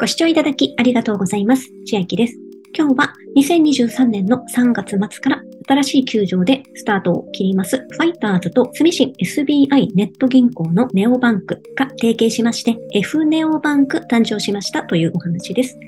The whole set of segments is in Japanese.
ご視聴いただきありがとうございます。千秋です。今日は2023年の3月末から新しい球場でスタートを切ります、ファイターズと住信 SBI ネット銀行のネオバンクが提携しまして、F ネオバンク誕生しましたというお話です。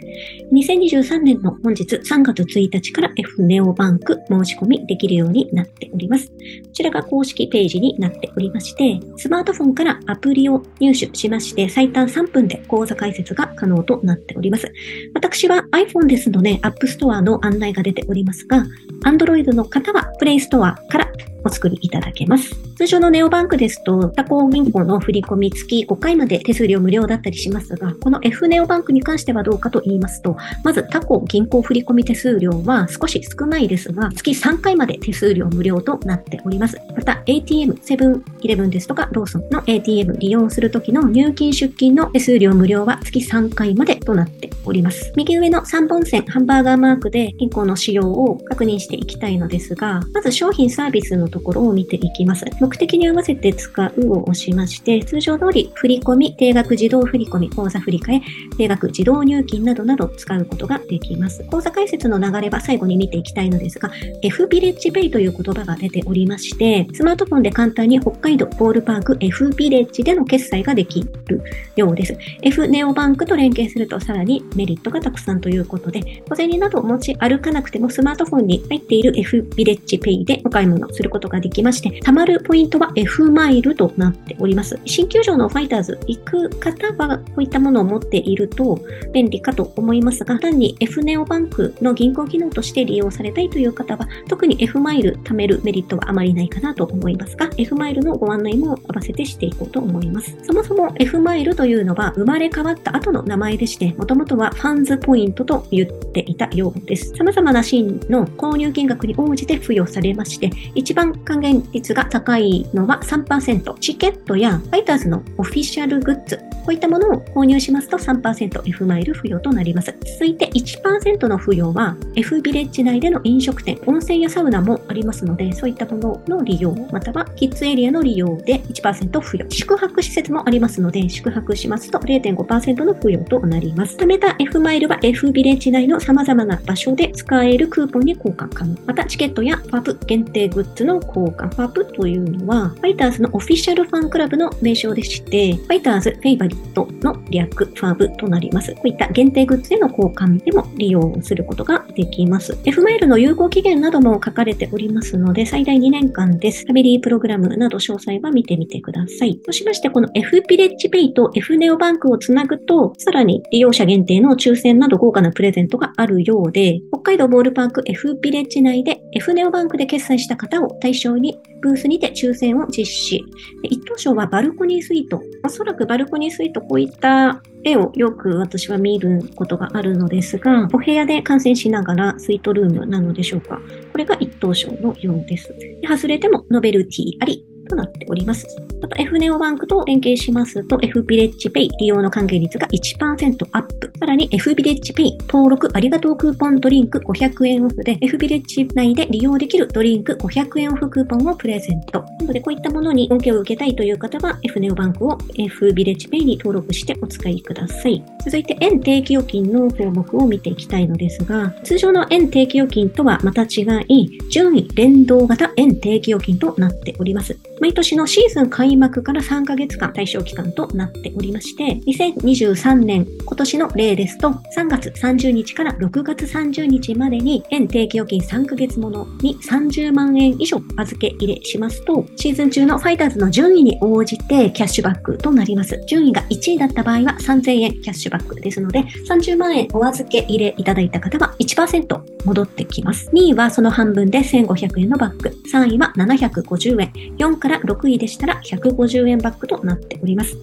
2023年の本日3月1日から F ネオバンク申し込みできるようになっております。こちらが公式ページになっておりまして、スマートフォンからアプリを入手しまして、最短3分で口座開設が可能となっております。私は iPhone ですので、App Store の案内が出ておりますが、Android の方は Play Store からお作りいただけます。通常のネオバンクですと、他行銀行の振込月5回まで手数料無料だったりしますが、この F ネオバンクに関してはどうかと言いますと、まず他行銀行振込手数料は少し少ないですが、月3回まで手数料無料となっております。また ATM、セブンイレブンですとかローソンの ATM 利用するときの入金出金の手数料無料は月3回までとなっております。右上の3本線ハンバーガーマークで銀行の仕様を確認していきたいのですが、まず商品サービスのところを見ていきます。目的に合わせて使うを押しまして、通常通り振込、定額自動振込、口座振替、定額自動入金などなど使うことができます。口座開設の流れは最後に見ていきたいのですが、F ビレッジペイという言葉が出ておりまして、スマートフォンで簡単に北海道ボールパーク F ビレッジでの決済ができるようです。F ネオバンクと連携するとさらにメリットがたくさんということで、小銭など持ち歩かなくてもスマートフォンに入っている F ビレッジペイでお買い物することができまして、貯まるポイントは F マイルとなっております。新球場のファイターズ行く方はこういったものを持っていると便利かと思いますが、単に F ネオバンクの銀行機能として利用されたいという方は、特に F マイル貯めるメリットはあまりないかなと思いますが、F マイルのご案内も合わせてしていこうと思います。そもそも F マイルというのは生まれ変わった後の名前でして、もともとはファンズポイントと言っていたようです。様々なシーンの購入金額に応じて付与されまして、一番還元率が高いのは3%。チケットやファイターズのオフィシャルグッズ、こういったものを購入しますと 3%F マイル付与となります。続いて1%の付与は F ビレッジ内での飲食店、温泉やサウナもありますので、そういったものの利用、またはキッズエリアの利用で1%付与。宿泊施設もありますので、宿泊しますと0.5%の付与となります。貯めた F マイルは F ビレッジ内の様々な場所で使えるクーポンに交換可能。また、チケットやファブ限定グッズの交換。ファブというのは、ファイターズのオフィシャルファンクラブの名称でして、ファイターズフェイバリットの略、ファブとなります。こういった限定グッズへの交換でも利用することができます。F マイルの有効期限なども書かれておりますので、最大2年間です。ファミリープログラムなど詳細は見てみてください。そしまして、この F ビレッジペイと F ネオバンクをつなぐと、さらに利用者限定の抽選など豪華なプレゼントがあるようで、北海道ボールパーク F ビレッジ内で F ネオバンクで決済した方を対象にブースにて抽選を実施。一等賞はバルコニースイート。おそらくバルコニースイートこういった絵をよく私は見ることがあるのですが、お部屋で観戦しながらスイートルームなのでしょうか。これが一等賞のようです。で外れてもノベルティありとなっております。また F ネオバンクと連携しますと F ビレッジペイ利用の還元率が1%アップ。さらに F ビレッジペイ登録ありがとうクーポンドリンク500円オフで F ビレッジ内で利用できるドリンク500円オフクーポンをプレゼント。なのでこういったものに恩恵を受けたいという方は F ネオバンクを F ビレッジペイに登録してお使いください。続いて円定期預金の項目を見ていきたいのですが、通常の円定期預金とはまた違い、順位連動型円定期預金となっております。毎年のシーズン開幕から3ヶ月間対象期間となっておりまして、2023年今年の例ですと、3月30日から6月30日までに円定期預金3ヶ月ものに30万円以上預け入れしますと、シーズン中のファイターズの順位に応じてキャッシュバックとなります。順位が1位だった場合は3000円キャッシュバックですので、30万円お預け入れいただいた方は1%戻ってきます。2位はその半分で1500円のバック、3位は750円、4か6位でしたら150円バックとなっております。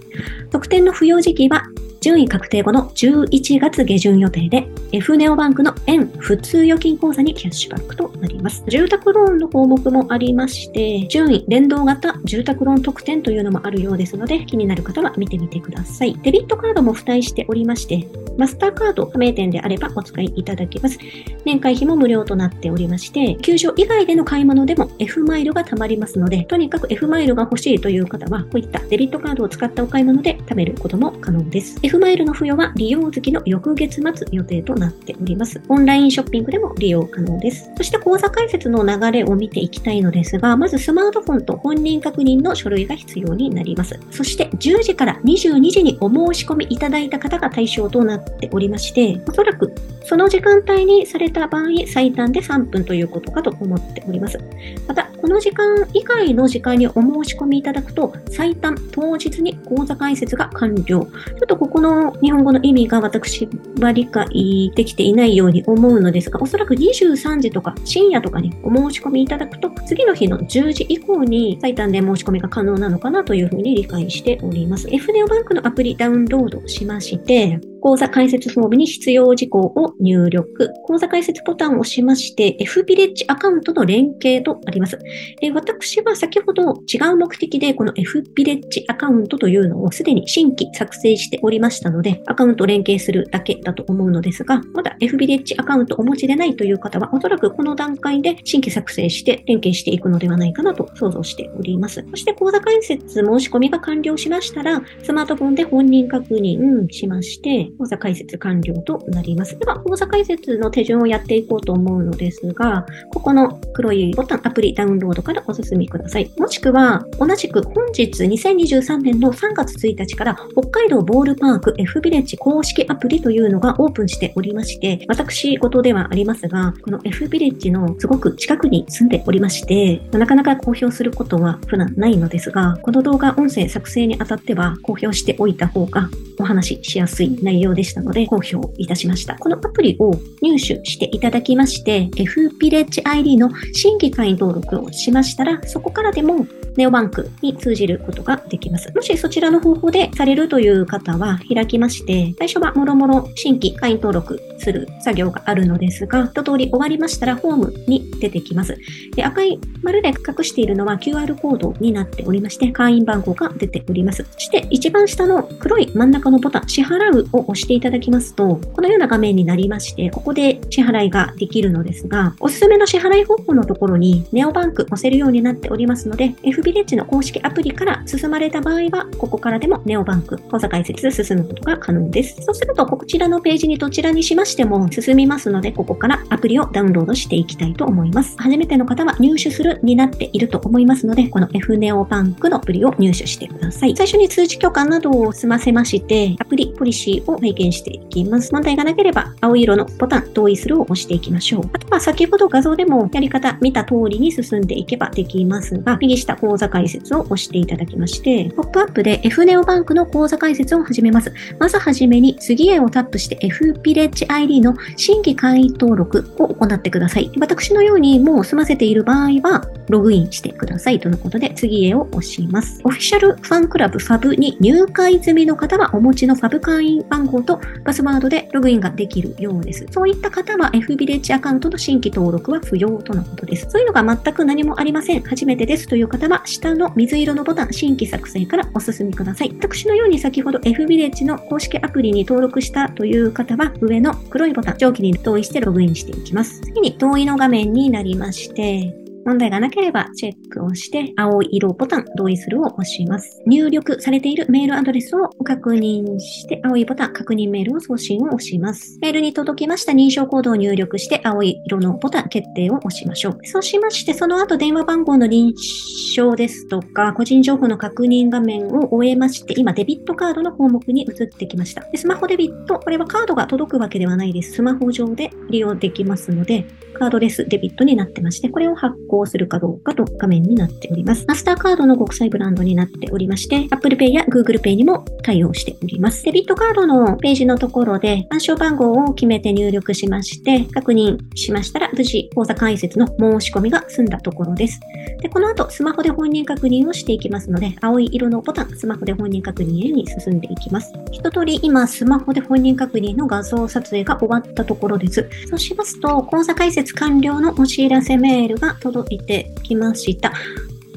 特典の付与時期は順位確定後の11月下旬予定で、F ネオバンクの円普通預金口座にキャッシュバックとなります。住宅ローンの項目もありまして、順位連動型住宅ローン特典というのもあるようですので、気になる方は見てみてください。デビットカードも付帯しておりまして、マスターカード加盟店であればお使いいただけます。年会費も無料となっておりまして、球場以外での買い物でも F マイルが貯まりますので、とにかく F マイルが欲しいという方は、こういったデビットカードを使ったお買い物で貯めることも可能です。F マイルの付与は利用月の翌月末予定となっております。オンラインショッピングでも利用可能です。そして口座開設の流れを見ていきたいのですが、まずスマートフォンと本人確認の書類が必要になります。そして10時から22時にお申し込みいただいた方が対象となっておりまして、おそらくその時間帯にされた場合、最短で3分ということかと思っております。また、この時間以外の時間にお申し込みいただくと、最短当日に口座開設が完了。ちょっとここの日本語の意味が私は理解できていないように思うのですが、おそらく23時とか深夜とかにお申し込みいただくと、次の日の10時以降に最短で申し込みが可能なのかなというふうに理解しております。f ネオバンクのアプリダウンロードしまして、口座開設フォームに必要事項を入力。口座開設ボタンを押しまして、F ビレッジアカウントの連携とあります。え私は先ほど違う目的でこの F ビレッジアカウントというのをすでに新規作成しておりましたので、アカウント連携するだけだと思うのですが、まだ F ビレッジアカウントお持ちでないという方は、おそらくこの段階で新規作成して連携していくのではないかなと想像しております。そして口座開設申し込みが完了しましたら、スマートフォンで本人確認しまして、口座開設完了となります。では、口座開設の手順をやっていこうと思うのですが、ここの黒いボタン、アプリダウンロードからお進みください。もしくは、同じく本日2023年の3月1日から北海道ボールパーク F ビレッジ公式アプリというのがオープンしておりまして、私事ではありますが、この F ビレッジのすごく近くに住んでおりまして、なかなか公表することは普段ないのですが、この動画音声作成にあたっては公表しておいた方がお話ししやすい内容内容でしたので、公表いたしました。このアプリを入手していただきまして、F ビレッジ ID の新規会員登録をしましたら、そこからでもネオバンクに通じることができます。もしそちらの方法でされるという方は開きまして、最初はもろもろ新規会員登録する作業があるのですが、一通り終わりましたらホームに出てきます。で赤い丸で隠しているのは QR コードになっておりまして、会員番号が出ております。そして一番下の黒い真ん中のボタン、支払うを押していただきますと、このような画面になりまして、ここで支払いができるのですが、おすすめの支払い方法のところにネオバンク載せるようになっておりますので、F ビレッジの公式アプリから進まれた場合は、ここからでもネオバンク口座開設進むことが可能です。そうすると、こちらのページにどちらにしましても進みますので、ここからアプリをダウンロードしていきたいと思います。初めての方は入手するになっていると思いますので、この F ネオバンクのアプリを入手してください。最初に通知許可などを済ませまして、アプリポリシーを拝見していきます。問題がなければ、青色のボタン、同意するを押していきましょう。あとは先ほど画像でもやり方見た通りに進んでいけばできますが、右下口座開設を押していただきまして、ポップアップで F ネオバンクの口座開設を始めます。まずはじめに次へをタップして F ビレッジ ID の新規会員登録を行ってください。私のようにもう済ませている場合は、ログインしてくださいとのことで、次へを押します。オフィシャルファンクラブファブに入会済みの方はお持ちのファブ会員番号とパスワードでログインができるようです。そういった方は F ビレッジアカウントの新規登録は不要とのことです。そういうのが全く何もありません。初めてですという方は、下の水色のボタン、新規作成からお進みください。私のように先ほど F ビレッジの公式アプリに登録したという方は、上の黒いボタン、上記に同意してログインしていきます。次に同意の画面になりまして、問題がなければチェックをして、青い色ボタン、同意するを押します。入力されているメールアドレスを確認して、青いボタン、確認メールを送信を押します。メールに届きました認証コードを入力して、青い色のボタン、決定を押しましょう。そうしまして、その後電話番号の認証ですとか、個人情報の確認画面を終えまして、今デビットカードの項目に移ってきました。でスマホデビット、これはカードが届くわけではないです。スマホ上で利用できますので、カードレスデビットになってまして、これを発行するかどうかと画面になっております。マスターカードの国際ブランドになっておりまして、Apple Pay や Google Pay にも対応しております。デビットカードのページのところで暗証番号を決めて入力しまして、確認しましたら、無事口座開設の申し込みが済んだところです。で、この後、スマホで本人確認をしていきますので、青い色のボタン、スマホで本人確認へに進んでいきます。一通り今、スマホで本人確認の画像撮影が終わったところです。そうしますと、口座開設完了のお知らせメールが届いてきました。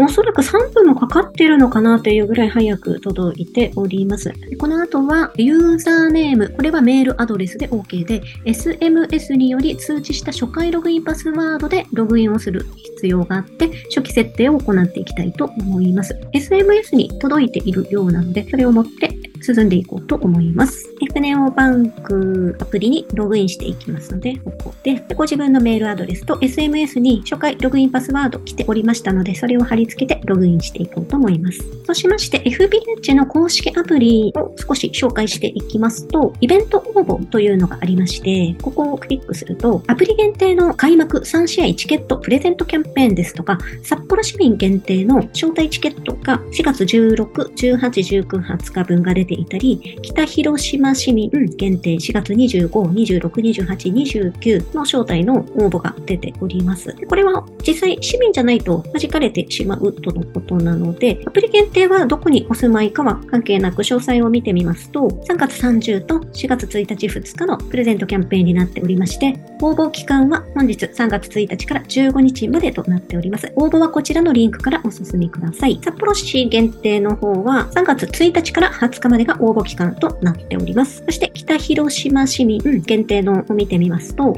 おそらく3分もかかってるのかなというぐらい早く届いております。この後は、ユーザーネーム、これはメールアドレスで OK で、SMS により通知した初回ログインパスワードでログインをする必要があって、初期設定を行っていきたいと思います。SMS に届いているようなので、それを持って進んでいこうと思います。F ネオバンクアプリにログインしていきますので、ここでご自分のメールアドレスと SMS に初回ログインパスワード来ておりましたので、それを貼り付けてログインしていこうと思います。そうしまして、F ビレッジの公式アプリを少し紹介していきますと、イベント応募というのがありまして、ここをクリックすると、アプリ限定の開幕3試合チケットプレゼントキャンペーンですとか、札幌市民限定の招待チケットが4月16、18、19、20日分が出ていたり、北広島市市民限定4月25、26、28、29の招待の応募が出ております。これは実際市民じゃないと弾かれてしまうとのことなので、アプリ限定はどこにお住まいかは関係なく詳細を見てみますと、3月30と4月1日2日のプレゼントキャンペーンになっておりまして、応募期間は本日3月1日から15日までとなっております。応募はこちらのリンクからお進みください。札幌市限定の方は3月1日から20日までが応募期間となっております。そして北広島市民限定のを見てみますと、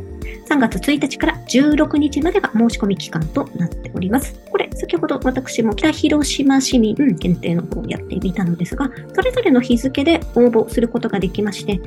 3月1日から16日までが申し込み期間となっております。これ、先ほど私も北広島市民限定の方をやってみたのですが、それぞれの日付で応募することができまして、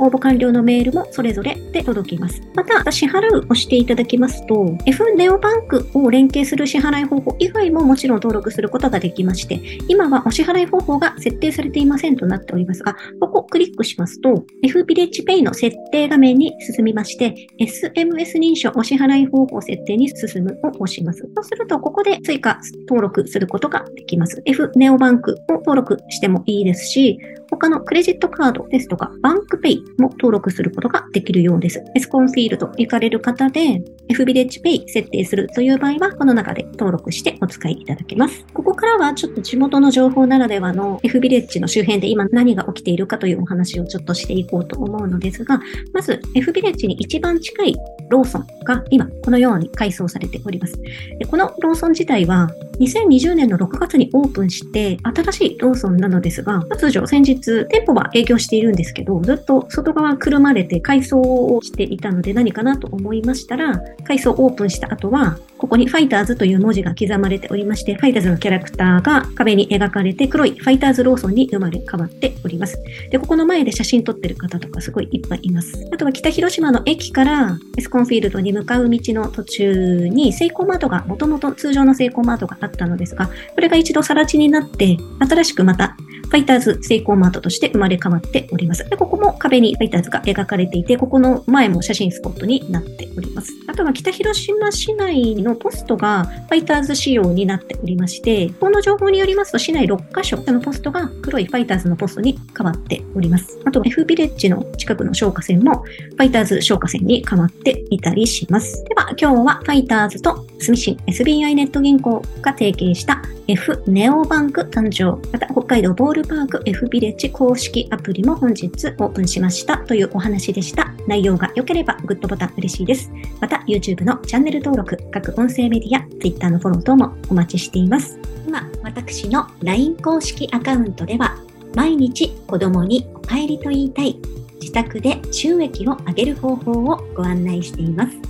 応募完了のメールもそれぞれで届きます。また、支払うをしていただきますと、F ネオバンクを連携する支払い方法以外ももちろん登録することができまして、今はお支払い方法が設定されていませんとなっておりますが、ここをクリックしますと、F ビレッジペイの設定画面に進みまして、SMS 認証お支払い方法設定に進むを押します。そうすると、ここで追加登録することができます。F ネオバンクを登録してもいいですし、他のクレジットカードですとか、バンクペイも登録することができるようです。エスコンフィールド行かれる方で、F ビレッジペイ設定するという場合は、この中で登録してお使いいただけます。ここからはちょっと地元の情報ならではの F ビレッジの周辺で今何が起きているかというお話をちょっとしていこうと思うのですが、まず F ビレッジに一番近いローソンが今このように改装されております。でこのローソン自体は2020年の6月にオープンして新しいローソンなのですが、突如先日店舗は営業しているんですけど、ずっと外側くるまれて改装をしていたので何かなと思いましたら、改装オープンした後は、ここにファイターズという文字が刻まれておりまして、ファイターズのキャラクターが壁に描かれて黒いファイターズローソンに生まれ変わっております。で、ここの前で写真撮ってる方とかすごいいっぱいいます。あとは北広島の駅からエスコンフィールドに向かう道の途中にセイコーマートが、もともと通常のセイコーマートがあったのですが、これが一度更地になって、新しくまたファイターズセイコーマートとして生まれ変わっております。で、ここも壁にファイターズが描かれていて、ここの前も写真スポットになっております。あとは北広島市内のポストがファイターズ仕様になっておりまして、この情報によりますと市内6カ所のポストが黒いファイターズのポストに変わっております。あと F ビレッジの近くの消火栓もファイターズ消火栓に変わっていたりします。では今日はファイターズとスミシン SBI ネット銀行が提携した F ネオバンク誕生。また北海道ボールルパーク F ビレッジ公式アプリも本日オープンしましたというお話でした。内容が良ければグッドボタン嬉しいです。また YouTube のチャンネル登録、各音声メディア、Twitter のフォロー等もお待ちしています。今、私の LINE 公式アカウントでは毎日子供にお帰りと言いたい自宅で収益を上げる方法をご案内しています。